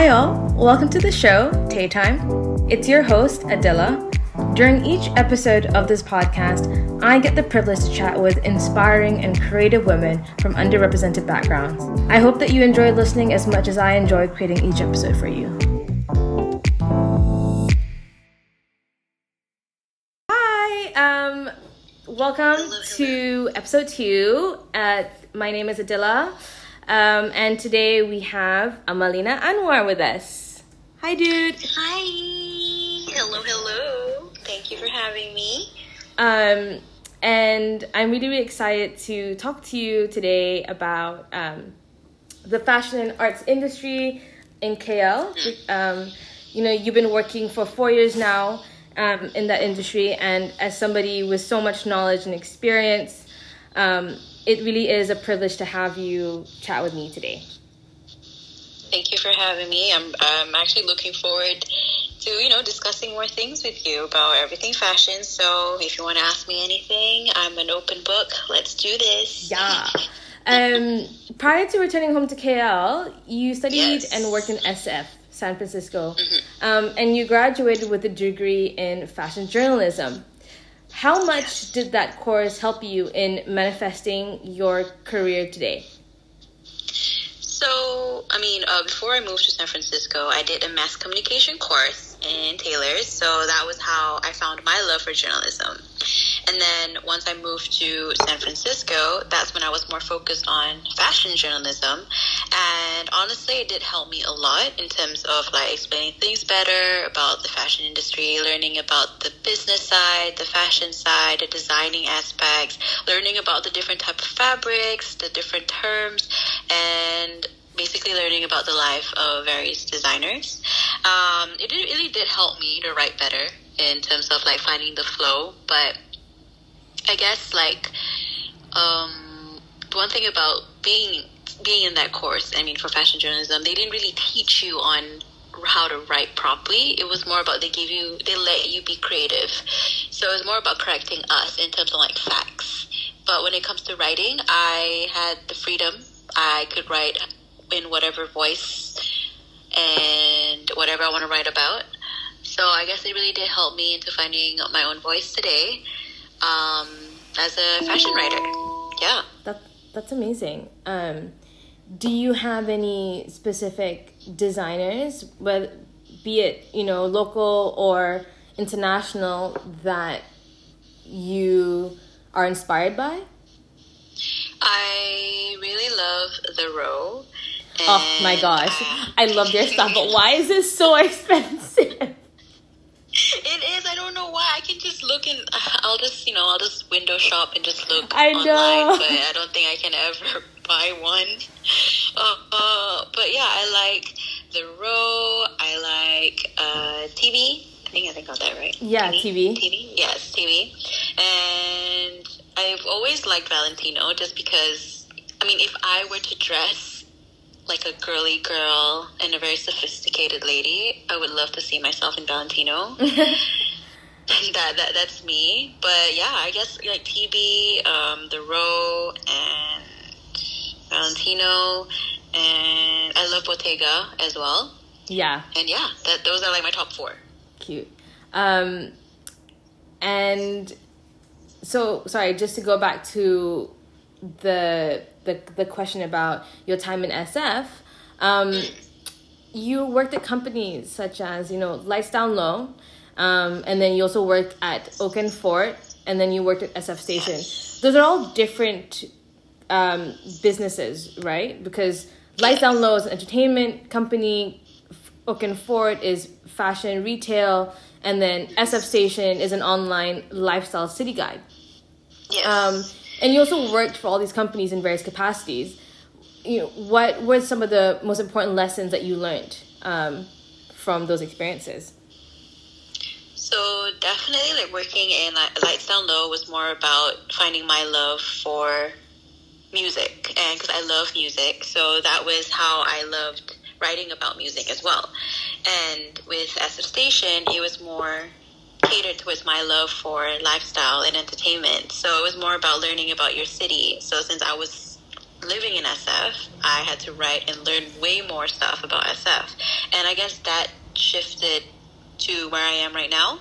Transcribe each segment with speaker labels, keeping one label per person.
Speaker 1: Hi, all. Welcome to the show, Tay Time. It's your host, Adela. During each episode of this podcast, I get the privilege to chat with inspiring and creative women from underrepresented backgrounds. I hope that you enjoy listening as much as I enjoy creating each episode for you. Hi, um, welcome to episode two. Uh, my name is Adila. Um, and today we have Amalina Anwar with us. Hi, dude.
Speaker 2: Hi. Hello, hello. Thank you for having me.
Speaker 1: Um, and I'm really, really excited to talk to you today about um, the fashion and arts industry in KL. Um, you know, you've been working for four years now um, in that industry, and as somebody with so much knowledge and experience, um, it really is a privilege to have you chat with me today.
Speaker 2: Thank you for having me. I'm, I'm actually looking forward to you know discussing more things with you about everything fashion. So if you want to ask me anything, I'm an open book. Let's do this.
Speaker 1: Yeah. Um, prior to returning home to KL, you studied
Speaker 2: Yes.
Speaker 1: and worked in SF, San Francisco,
Speaker 2: Mm-hmm.
Speaker 1: um, and you graduated with a degree in fashion journalism. How much did that course help you in manifesting your career today?
Speaker 2: So, I mean, uh, before I moved to San Francisco, I did a mass communication course in Taylor's. So that was how I found my love for journalism. And then once I moved to San Francisco, that's when I was more focused on fashion journalism. And honestly, it did help me a lot in terms of like explaining things better about the fashion industry, learning about the business side, the fashion side, the designing aspects, learning about the different type of fabrics, the different terms, and basically learning about the life of various designers. Um, it really did help me to write better in terms of like finding the flow, but I guess like um, one thing about being being in that course, I mean, for fashion journalism, they didn't really teach you on how to write properly. It was more about they give you, they let you be creative. So it was more about correcting us in terms of like facts. But when it comes to writing, I had the freedom. I could write in whatever voice and whatever I want to write about. So I guess it really did help me into finding my own voice today um, as a fashion writer. Yeah.
Speaker 1: That that's amazing. Um, do you have any specific designers, whether be it you know local or international, that you are inspired by?
Speaker 2: I really love the row.
Speaker 1: Oh my gosh,
Speaker 2: I-
Speaker 1: I love their stuff, but why is it so expensive?
Speaker 2: It is. I don't know why. I can just look and I'll just, you know, I'll just window shop and just look
Speaker 1: I
Speaker 2: online.
Speaker 1: know.
Speaker 2: But I don't think I can ever buy one. Uh, uh, but yeah, I like the row. I like uh, TB. I think I think got that right.
Speaker 1: Yeah, TB.
Speaker 2: TB. Yes, TB. And I've always liked Valentino just because. I mean, if I were to dress like a girly girl and a very sophisticated lady, I would love to see myself in Valentino. that, that that's me. But yeah, I guess like TB, um, the Row, and Valentino, and I love Bottega as well.
Speaker 1: yeah,
Speaker 2: And yeah, that those are like my top four.
Speaker 1: cute. Um, and so sorry, just to go back to the the the question about your time in SF. Um, you worked at companies such as you know Lights Down Low, um, and then you also worked at Oak and Fort, and then you worked at SF Station. Those are all different um, businesses, right? Because Lights Down Low is an entertainment company, Oak and Fort is fashion retail, and then SF Station is an online lifestyle city guide.
Speaker 2: Yes.
Speaker 1: Um, and you also worked for all these companies in various capacities. You know, what were some of the most important lessons that you learned um, from those experiences?
Speaker 2: So definitely, like working in Lights Down Low was more about finding my love for music, and because I love music, so that was how I loved writing about music as well. And with SF Station, it was more catered towards my love for lifestyle and entertainment. So it was more about learning about your city. So since I was living in SF, I had to write and learn way more stuff about SF. And I guess that shifted to where I am right now.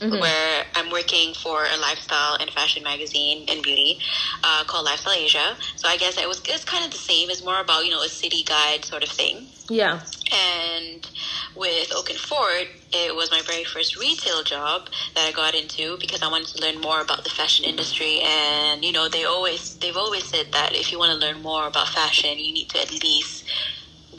Speaker 2: Mm-hmm. Where I'm working for a lifestyle and fashion magazine and beauty uh, called Lifestyle Asia. So I guess it was it's kind of the same. It's more about you know a city guide sort of thing.
Speaker 1: Yeah.
Speaker 2: And with Oak and Fort, it was my very first retail job that I got into because I wanted to learn more about the fashion industry. And you know, they always they've always said that if you want to learn more about fashion, you need to at least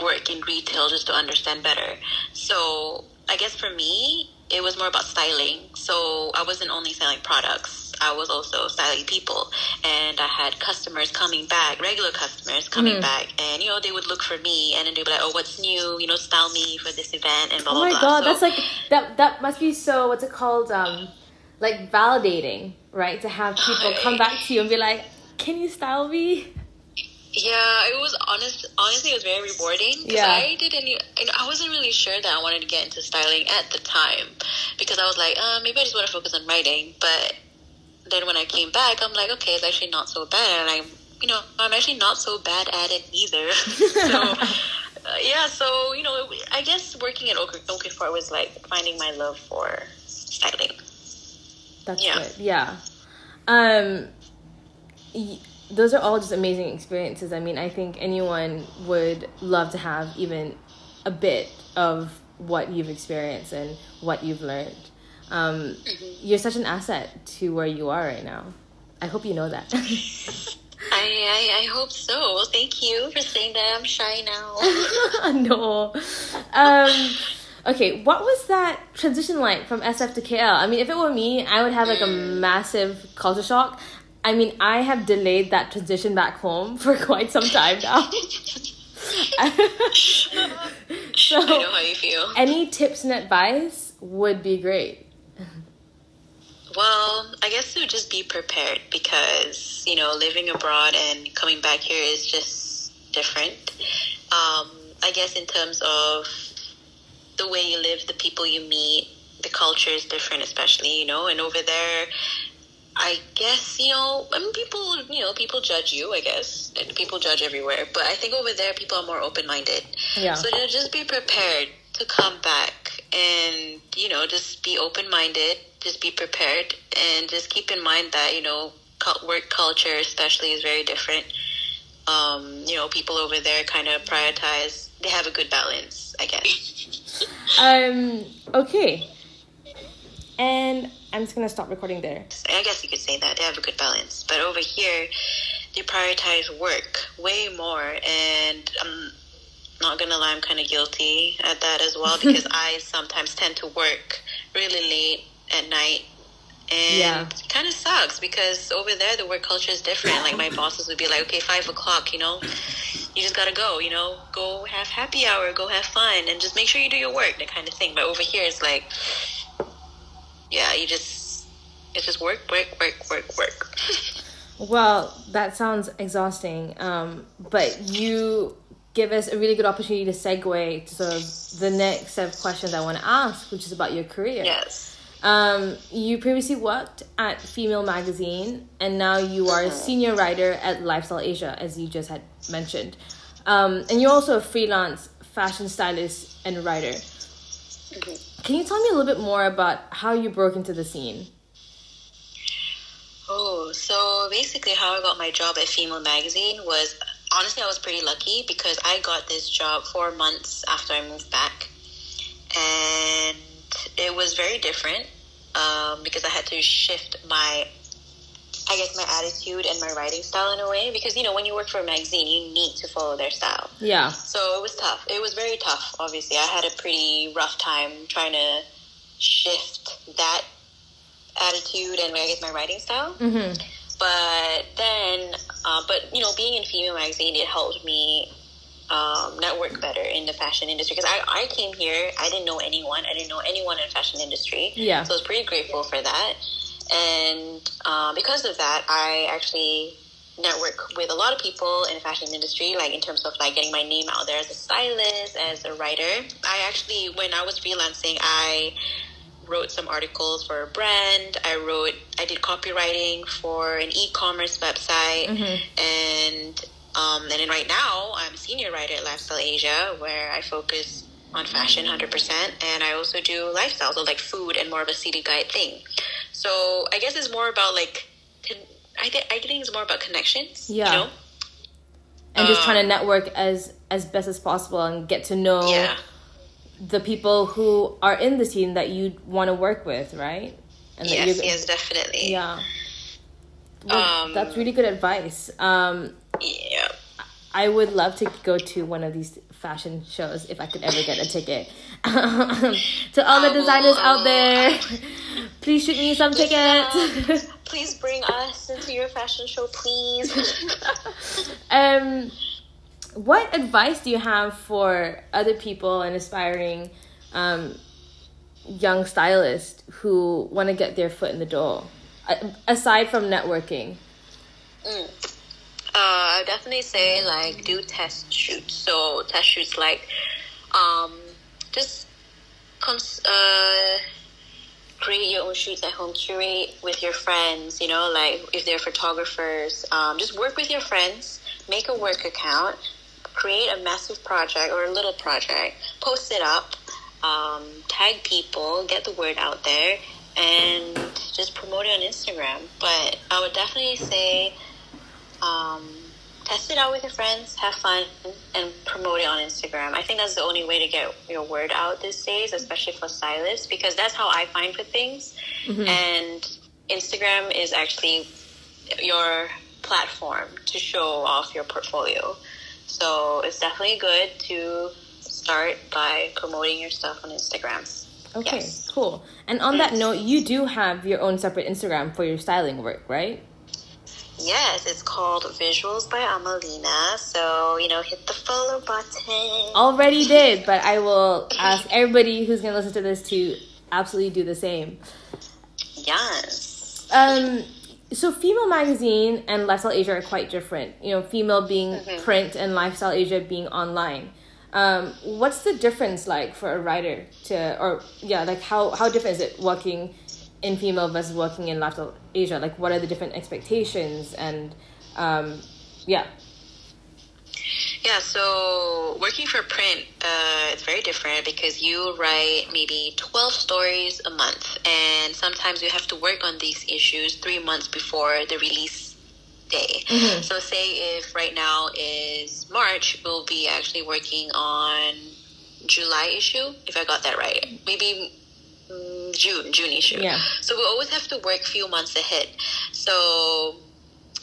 Speaker 2: work in retail just to understand better. So I guess for me, it was more about styling. So I wasn't only selling products. I was also styling people, and I had customers coming back, regular customers coming mm-hmm. back, and you know they would look for me, and then they'd be like, "Oh, what's new? You know, style me for this event," and blah blah.
Speaker 1: Oh my
Speaker 2: blah.
Speaker 1: god, so, that's like that. That must be so. What's it called? Um, like validating, right? To have people come back to you and be like, "Can you style me?"
Speaker 2: Yeah, it was honest. Honestly, it was very rewarding. Yeah, I didn't. You I wasn't really sure that I wanted to get into styling at the time because I was like, uh, maybe I just want to focus on writing. But then when I came back, I'm like, okay, it's actually not so bad, and I'm, you know, I'm actually not so bad at it either. so. Uh, yeah, so you know, I guess working at Oak, Oak Fort was like finding my love for styling.
Speaker 1: That's yeah. good. Yeah. Um, those are all just amazing experiences. I mean, I think anyone would love to have even a bit of what you've experienced and what you've learned. Um, mm-hmm. You're such an asset to where you are right now. I hope you know that.
Speaker 2: I, I, I hope so. Thank you for saying that. I'm shy now.
Speaker 1: no. Um, okay, what was that transition like from SF to KL? I mean, if it were me, I would have like a mm. massive culture shock. I mean, I have delayed that transition back home for quite some time now.
Speaker 2: so, I know how you feel.
Speaker 1: Any tips and advice would be great.
Speaker 2: Well, I guess to just be prepared because, you know, living abroad and coming back here is just different. Um, I guess in terms of the way you live, the people you meet, the culture is different, especially, you know, and over there, I guess you know, I mean, people you know, people judge you. I guess and people judge everywhere, but I think over there, people are more open minded.
Speaker 1: Yeah.
Speaker 2: So you know, just be prepared to come back, and you know, just be open minded. Just be prepared, and just keep in mind that you know, work culture, especially, is very different. Um, you know, people over there kind of prioritize. They have a good balance, I guess.
Speaker 1: um. Okay. And I'm just gonna stop recording there.
Speaker 2: I guess you could say that they have a good balance, but over here they prioritize work way more, and I'm not gonna lie, I'm kind of guilty at that as well because I sometimes tend to work really late at night. And yeah. it kind of sucks because over there the work culture is different. Like my bosses would be like, "Okay, five o'clock, you know, you just gotta go. You know, go have happy hour, go have fun, and just make sure you do your work, that kind of thing." But over here, it's like, yeah, you just it's just work, work, work, work, work.
Speaker 1: well, that sounds exhausting. Um, but you give us a really good opportunity to segue to sort of the next set of questions I want to ask, which is about your career.
Speaker 2: Yes.
Speaker 1: Um, you previously worked at Female Magazine, and now you are a mm-hmm. senior writer at Lifestyle Asia, as you just had mentioned. Um, and you're also a freelance fashion stylist and writer. Mm-hmm. Can you tell me a little bit more about how you broke into the scene?
Speaker 2: Oh, so basically, how I got my job at Female Magazine was honestly, I was pretty lucky because I got this job four months after I moved back. And it was very different um, because I had to shift my I guess my attitude and my writing style in a way because you know when you work for a magazine you need to follow their style.
Speaker 1: Yeah.
Speaker 2: So it was tough. It was very tough. Obviously, I had a pretty rough time trying to shift that attitude and I guess my writing style.
Speaker 1: Mm-hmm.
Speaker 2: But then, uh, but you know, being in female magazine, it helped me um, network better in the fashion industry because I, I came here, I didn't know anyone, I didn't know anyone in the fashion industry.
Speaker 1: Yeah.
Speaker 2: So I was pretty grateful for that. And uh, because of that, I actually network with a lot of people in the fashion industry, like in terms of like getting my name out there as a stylist, as a writer. I actually, when I was freelancing, I wrote some articles for a brand. I wrote, I did copywriting for an e-commerce website,
Speaker 1: mm-hmm.
Speaker 2: and Um, and then right now, I'm a senior writer at Lifestyle Asia, where I focus on fashion 100%, and I also do lifestyle, so like food and more of a city guide thing. So I guess it's more about like, I, th- I think it's more about connections.
Speaker 1: Yeah.
Speaker 2: You know?
Speaker 1: and just
Speaker 2: Um,
Speaker 1: trying to network as as best as possible and get to know
Speaker 2: Yeah.
Speaker 1: the people who are in the team that you want to work with, right? And
Speaker 2: Yes, yes, definitely.
Speaker 1: Yeah. Well,
Speaker 2: Um,
Speaker 1: that's really good advice. Um,
Speaker 2: Yeah.
Speaker 1: I would love to go to one of these fashion shows if I could ever get a ticket. to all the designers out there, please shoot me some tickets.
Speaker 2: Please bring us into your fashion show, please.
Speaker 1: um, what advice do you have for other people and aspiring um, young stylists who want to get their foot in the door, aside from networking?
Speaker 2: Mm. Uh, I definitely say like do test shoots. So test shoots like um, just cons- uh, create your own shoots at home. Curate with your friends. You know, like if they're photographers, um, just work with your friends. Make a work account. Create a massive project or a little project. Post it up. Um, tag people. Get the word out there. And just promote it on Instagram. But I would definitely say um, test it out with your friends, have fun, and promote it on Instagram. I think that's the only way to get your word out these days, especially for stylists, because that's how I find for things. And Instagram is actually your platform to show off your portfolio. So it's definitely good to start by promoting your stuff on Instagram.
Speaker 1: Okay,
Speaker 2: Yes.
Speaker 1: cool. And on that note, you do have your own separate Instagram for your styling work, right?
Speaker 2: Yes, it's called Visuals by Amalina. So, you know, hit the follow button.
Speaker 1: Already did, but I will ask everybody who's going to listen to this to absolutely do the same.
Speaker 2: Yes.
Speaker 1: Um, so female magazine and lifestyle Asia are quite different. You know, female being print and lifestyle Asia being online. Um, what's the difference like for a writer to, or yeah, like how how different is it working in female versus working in Latin Asia? Like, what are the different expectations and, um, yeah.
Speaker 2: Yeah, so working for print, uh, it's very different because you write maybe 12 stories a month, and sometimes you have to work on these issues three months before the release day. So, say if right now is March, we'll be actually working on July issue, if I got that right. Maybe June, June issue.
Speaker 1: Yeah.
Speaker 2: So we always have to work few months ahead. So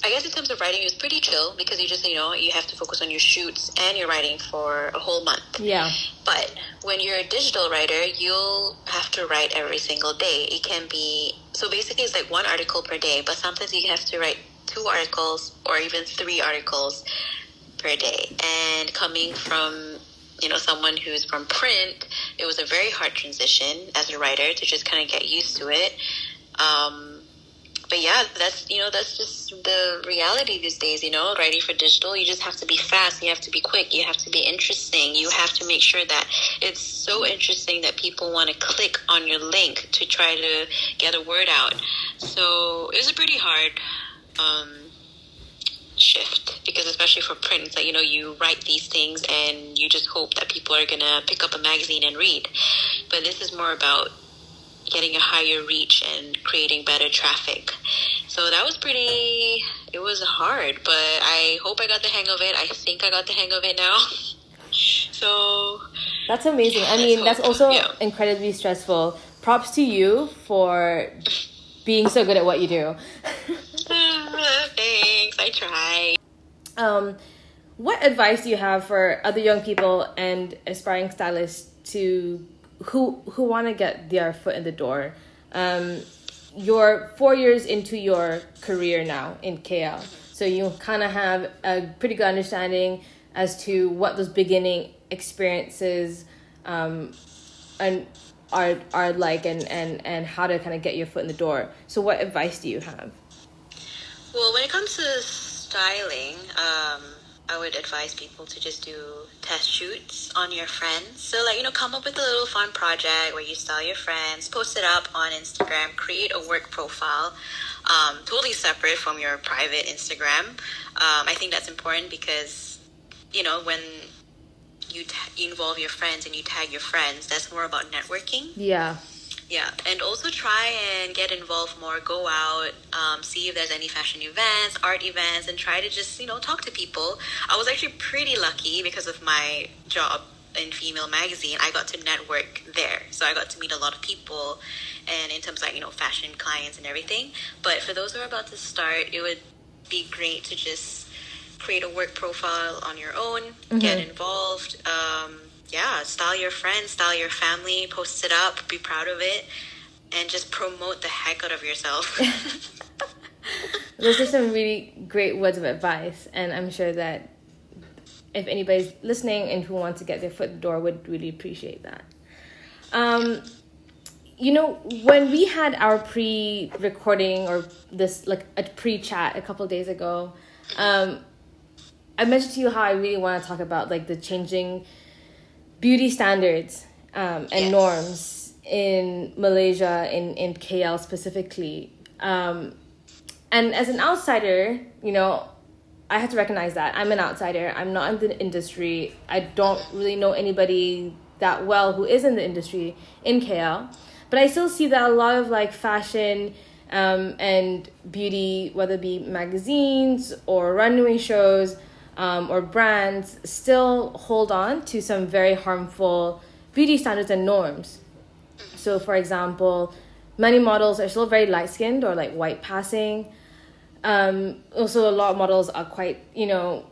Speaker 2: I guess in terms of writing, it was pretty chill because you just, you know, you have to focus on your shoots and you're writing for a whole month.
Speaker 1: Yeah.
Speaker 2: But when you're a digital writer, you'll have to write every single day. It can be, so basically it's like one article per day, but sometimes you have to write two articles or even three articles per day. And coming from, you know, someone who's from print, it was a very hard transition as a writer to just kind of get used to it. Um, but yeah, that's you know that's just the reality these days. You know, writing for digital, you just have to be fast. You have to be quick. You have to be interesting. You have to make sure that it's so interesting that people want to click on your link to try to get a word out. So it was a pretty hard um, shift because especially for print, it's like you know you write these things and you just hope that people are gonna pick up a magazine and read. But this is more about getting a higher reach and creating better traffic. So that was pretty, it was hard, but I hope I got the hang of it. I think I got the hang of it now. so,
Speaker 1: That's amazing. I mean, that's
Speaker 2: hope.
Speaker 1: also
Speaker 2: Yeah.
Speaker 1: incredibly stressful. Props to you for being so good at what you do.
Speaker 2: I try.
Speaker 1: Um, what advice do you have for other young people and aspiring stylists to who who want to get their foot in the door? Um, you're four years into your career now in KL, so you kind of have a pretty good understanding as to what those beginning experiences um, and are are like, and and and how to kind of get your foot in the door. So, what advice do you have?
Speaker 2: Well, when it comes to styling, um, I would advise people to just do test shoots on your friends. So, like, you know, come up with a little fun project where you style your friends, post it up on Instagram, create a work profile. um, totally separate from your private Instagram. Um, I think that's important because, you know, when you, t- involve your friends and you tag your friends, that's more about networking.
Speaker 1: Yeah.
Speaker 2: Yeah, and also try and get involved more. Go out, um, see if there's any fashion events, art events, and try to just you know talk to people. I was actually pretty lucky because of my job in female magazine. I got to network there, so I got to meet a lot of people, and in terms of like you know fashion clients and everything. But for those who are about to start, it would be great to just create a work profile on your own, mm-hmm. get involved. Um, yeah, style your friends, style your family, post it up, be proud of it, and just promote the heck out of yourself.
Speaker 1: Those are some really great words of advice, and I'm sure that if anybody's listening and who wants to get their foot in the door would really appreciate that. Um, you know, when we had our pre-recording or this like a pre-chat a couple days ago, um, I mentioned to you how I really want to talk about like the changing beauty standards um, and yes. norms in Malaysia, in, in KL specifically. Um, and as an outsider, you know, I have to recognize that I'm an outsider. I'm not in the industry. I don't really know anybody that well who is in the industry in KL. But I still see that a lot of like fashion um, and beauty, whether it be magazines or runway shows, um, or brands still hold on to some very harmful beauty standards and norms. So, for example, many models are still very light skinned or like white passing. Um, also, a lot of models are quite, you know,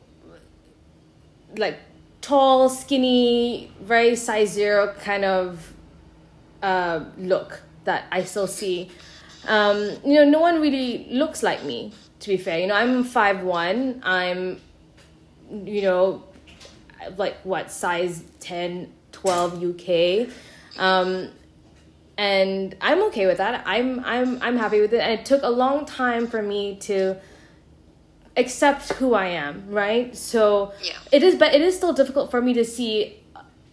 Speaker 1: like tall, skinny, very size zero kind of uh, look that I still see. Um, you know, no one really looks like me, to be fair. You know, I'm five one. I'm you know, like what size 10, 12 UK. Um, and I'm okay with that. I'm I'm I'm happy with it. And it took a long time for me to accept who I am, right? So
Speaker 2: yeah.
Speaker 1: it is but it is still difficult for me to see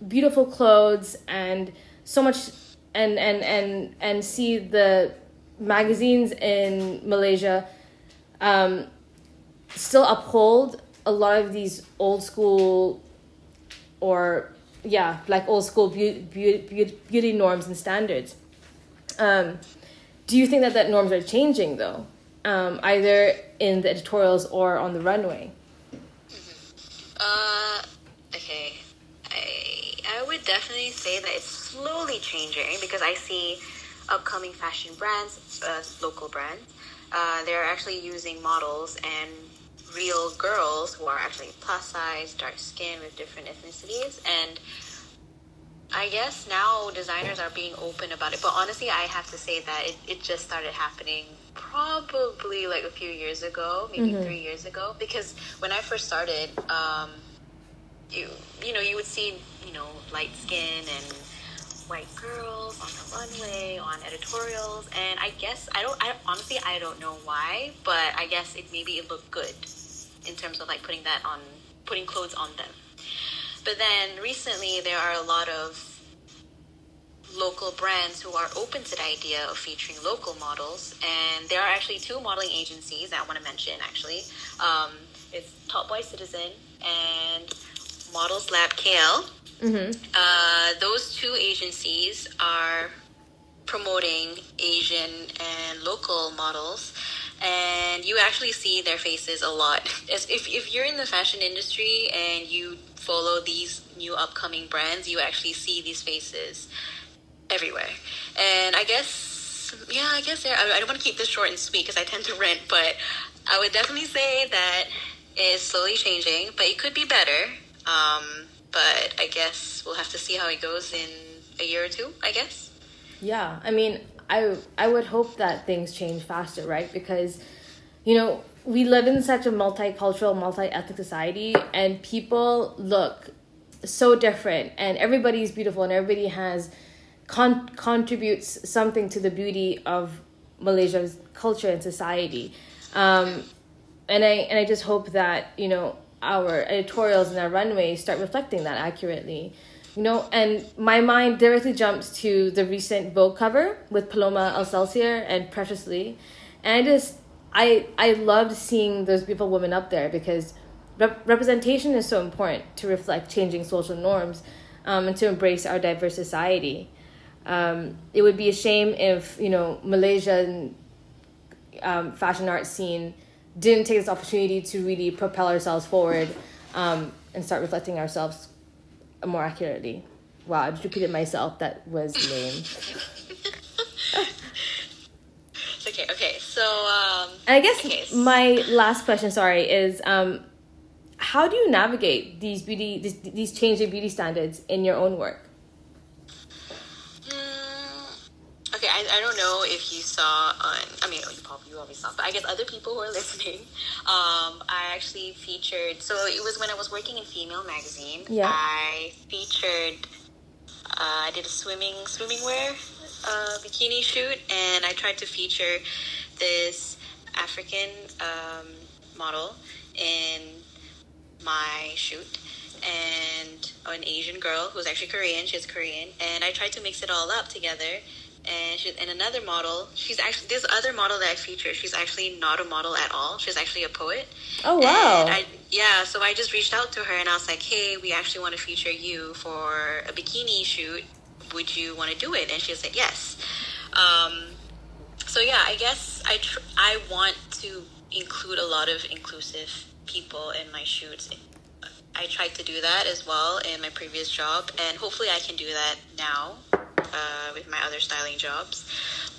Speaker 1: beautiful clothes and so much and and and and see the magazines in Malaysia um, still uphold a lot of these old school or yeah like old school beauty, beauty, beauty norms and standards. Um, do you think that that norms are changing though? Um, either in the editorials or on the runway?
Speaker 2: Uh okay. I i would definitely say that it's slowly changing because i see upcoming fashion brands uh, local brands. Uh, they're actually using models and real girls who are actually plus size, dark skin with different ethnicities. And I guess now designers are being open about it. But honestly, I have to say that it, it just started happening probably like a few years ago, maybe mm-hmm. three years ago. Because when I first started, um, you you know you would see you know light skin and white girls on the runway, on editorials, and I guess I don't. I honestly I don't know why, but I guess it maybe it looked good in terms of like putting that on, putting clothes on them. But then recently, there are a lot of local brands who are open to the idea of featuring local models, and there are actually two modeling agencies that I want to mention. Actually, um, it's Top Boy Citizen and Models Lab KL. Mm-hmm. Uh, those two agencies are promoting Asian and local models and you actually see their faces a lot. As if, if you're in the fashion industry and you follow these new upcoming brands, you actually see these faces everywhere. And I guess, yeah, I guess I, I don't want to keep this short and sweet because I tend to rant, but I would definitely say that it's slowly changing, but it could be better. Um, but I guess we'll have to see how it goes in a year or two, I guess.
Speaker 1: Yeah, I mean, I I would hope that things change faster, right? Because you know, we live in such a multicultural, multi-ethnic society and people look so different and everybody's beautiful and everybody has con- contributes something to the beauty of Malaysia's culture and society. Um, and I and I just hope that, you know, our editorials and our runways start reflecting that accurately you know and my mind directly jumps to the recent vogue cover with Paloma Elsesser and Precious Lee, and I just I I loved seeing those beautiful women up there because rep- representation is so important to reflect changing social norms um, and to embrace our diverse society. Um, it would be a shame if you know Malaysian um, fashion art scene didn't take this opportunity to really propel ourselves forward um, and start reflecting ourselves more accurately. Wow, I just repeated myself. That was lame.
Speaker 2: okay, okay. So, um,
Speaker 1: and I guess
Speaker 2: okay.
Speaker 1: my last question, sorry, is um, how do you navigate these beauty these, these changing beauty standards in your own work?
Speaker 2: Mm, okay, I, I don't know if you saw on. I mean, you probably you always saw, but I guess other people who are listening. Um, I actually featured. So it was when I was working in Female Magazine.
Speaker 1: Yeah.
Speaker 2: I featured. Uh, I did a swimming swimming wear uh, bikini shoot, and I tried to feature this African um, model in my shoot and an Asian girl who's actually Korean. She's Korean, and I tried to mix it all up together. And she, and another model, she's actually this other model that I featured. She's actually not a model at all. She's actually a poet.
Speaker 1: Oh wow!
Speaker 2: I, yeah, so I just reached out to her and I was like, "Hey, we actually want to feature you for a bikini shoot. Would you want to do it?" And she said yes. Um, so yeah, I guess I tr- I want to include a lot of inclusive people in my shoots. I tried to do that as well in my previous job, and hopefully I can do that now uh, with my other styling jobs.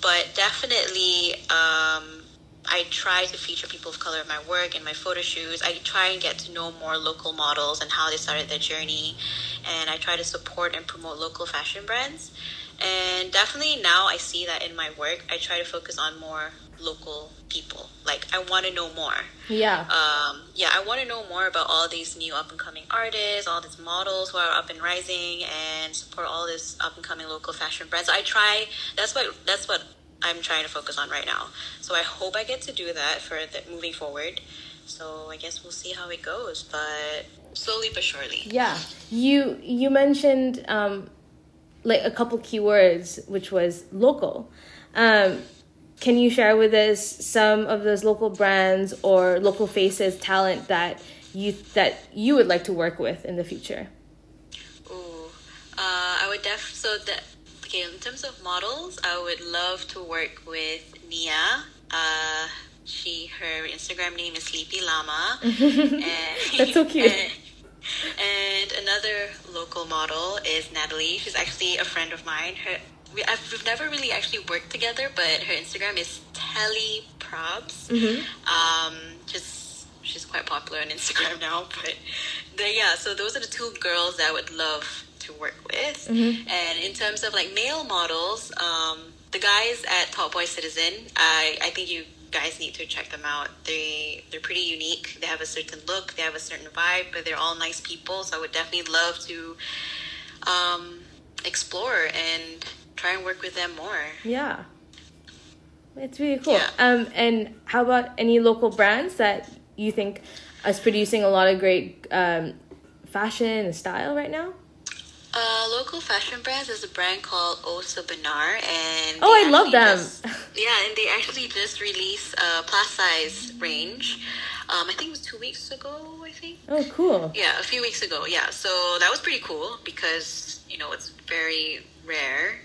Speaker 2: But definitely, um, I try to feature people of color in my work and my photo shoots. I try and get to know more local models and how they started their journey, and I try to support and promote local fashion brands. And definitely now I see that in my work, I try to focus on more local people. Like I want to know more.
Speaker 1: Yeah.
Speaker 2: Um, yeah, I want to know more about all these new up and coming artists, all these models who are up and rising, and support all this up and coming local fashion brands. I try. That's what. That's what I'm trying to focus on right now. So I hope I get to do that for the, moving forward. So I guess we'll see how it goes, but slowly but surely.
Speaker 1: Yeah. You you mentioned um, like a couple keywords, which was local. Um, can you share with us some of those local brands or local faces, talent that you that you would like to work with in the future?
Speaker 2: Ooh, uh, I would def. So that okay. In terms of models, I would love to work with Nia. Uh, she her Instagram name is Sleepy Llama. and,
Speaker 1: That's so cute.
Speaker 2: And, and another local model is Natalie. She's actually a friend of mine. Her we, I've, we've never really actually worked together, but her Instagram is Telly Probs.
Speaker 1: Mm-hmm.
Speaker 2: Um, just she's quite popular on Instagram now, but the, yeah. So those are the two girls that I would love to work with.
Speaker 1: Mm-hmm.
Speaker 2: And in terms of like male models, um, the guys at Top Boy Citizen, I I think you guys need to check them out. They they're pretty unique. They have a certain look, they have a certain vibe, but they're all nice people. So I would definitely love to um, explore and try and work with them more.
Speaker 1: Yeah. It's really cool.
Speaker 2: Yeah.
Speaker 1: Um, and how about any local brands that you think is producing a lot of great um, fashion and style right now?
Speaker 2: Uh, local fashion brands is a brand called Osa Benar, and
Speaker 1: Oh, I love them.
Speaker 2: just- yeah, and they actually just released a plus size range. Um, I think it was two weeks ago. I think.
Speaker 1: Oh, cool.
Speaker 2: Yeah, a few weeks ago. Yeah, so that was pretty cool because you know it's very rare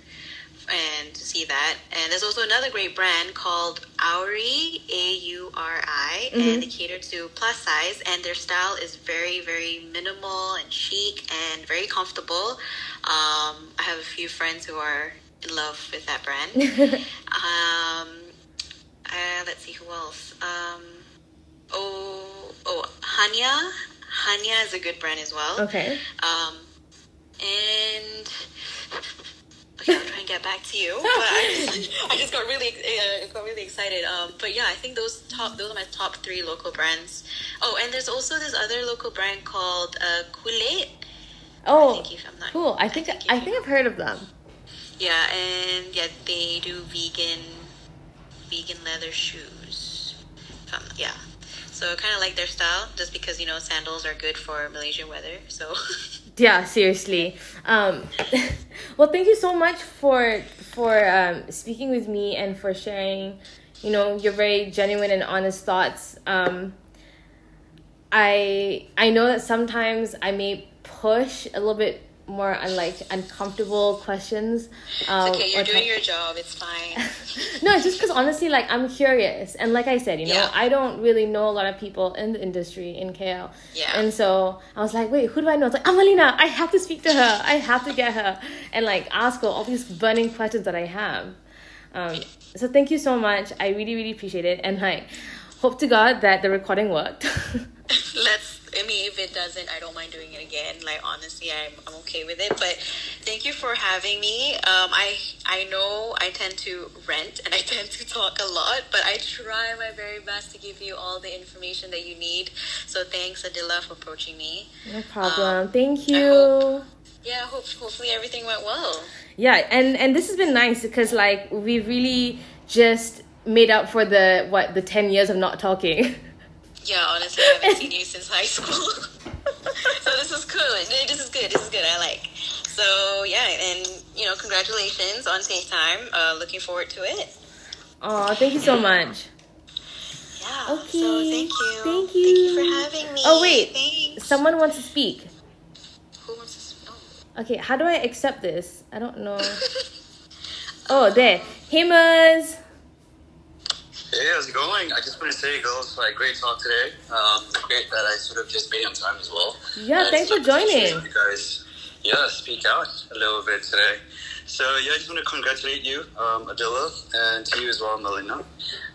Speaker 2: and see that. And there's also another great brand called Auri, A U R I, and they cater to plus size, and their style is very, very minimal and chic and very comfortable. Um, I have a few friends who are in love with that brand. um, uh, let's see who else. Um, oh, oh, Hanya. Hanya is a good brand as well.
Speaker 1: Okay.
Speaker 2: Um, and okay, I'll try and get back to you. But I just, I just got really, uh, got really excited. Um, but yeah, I think those top, those are my top three local brands. Oh, and there's also this other local brand called uh, Kulet.
Speaker 1: Oh,
Speaker 2: think I'm not-
Speaker 1: cool. I
Speaker 2: I
Speaker 1: think
Speaker 2: think
Speaker 1: I think I've heard of them.
Speaker 2: Yeah, and yeah, they do vegan, vegan leather shoes. Um, yeah. So I kind of like their style, just because you know sandals are good for Malaysian weather. So
Speaker 1: Yeah, seriously. Um, well, thank you so much for for um, speaking with me and for sharing you know your very genuine and honest thoughts. Um, I I know that sometimes I may push a little bit more on like uncomfortable questions.
Speaker 2: Um, it's okay, you're doing t- your job. It's fine.
Speaker 1: no, it's just because honestly, like I'm curious, and like I said, you know, yeah. I don't really know a lot of people in the industry in KL. Yeah. And so I was like, wait, who do I know? It's like Amalina. I have to speak to her. I have to get her and like ask her all these burning questions that I have. Um, so thank you so much. I really, really appreciate it, and like hope to God that the recording worked.
Speaker 2: Let's I mean, if it doesn't, I don't mind doing it again. Like honestly, I'm I'm okay with it. But thank you for having me. Um, I I know I tend to rent and I tend to talk a lot, but I try my very best to give you all the information that you need. So thanks, Adila, for approaching me.
Speaker 1: No problem. Um, thank you.
Speaker 2: Hope, yeah, hope, hopefully everything went well.
Speaker 1: Yeah, and and this has been nice because like we really just made up for the what the 10 years of not talking
Speaker 2: Yeah, honestly, I haven't seen you since high school. so this is cool. This is good. This is good. I like. So yeah, and you know, congratulations on Tay Time. Uh, looking forward to it.
Speaker 1: Oh, thank you so much.
Speaker 2: Yeah. Okay. So thank you.
Speaker 1: Thank you.
Speaker 2: Thank you for having me.
Speaker 1: Oh wait, Thanks. someone wants to speak.
Speaker 2: Who wants to speak?
Speaker 1: Oh. Okay, how do I accept this? I don't know. oh, there. Himmers.
Speaker 3: Hey, how's it going? I just want to say, girls, like great talk today. Um, great that I sort of just made on time as well.
Speaker 1: Yeah, and thanks for joining.
Speaker 3: You guys, yeah, speak out a little bit today. So yeah, I just want to congratulate you, um, Adila, and to you as well, Melina.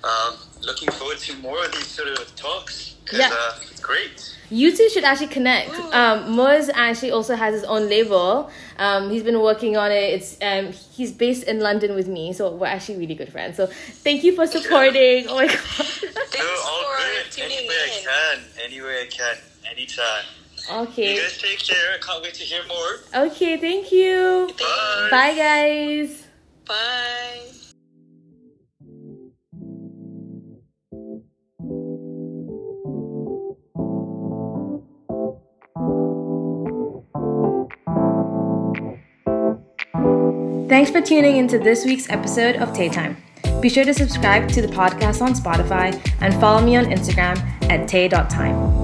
Speaker 3: Um, looking forward to more of these sort of talks. Yeah, uh, it's great
Speaker 1: you two should actually connect. Um, Moz actually also has his own label. Um, he's been working on it. It's um, he's based in London with me, so we're actually really good friends. So thank you for supporting. Oh my god.
Speaker 3: Thanks all good. Any way I can. Any way I can. Anytime.
Speaker 1: Okay.
Speaker 3: You guys take care. I can't wait to hear more.
Speaker 1: Okay, thank you.
Speaker 3: Bye.
Speaker 1: Bye guys.
Speaker 2: Bye.
Speaker 1: Thanks for tuning into this week's episode of Tay Time. Be sure to subscribe to the podcast on Spotify and follow me on Instagram at tay.time.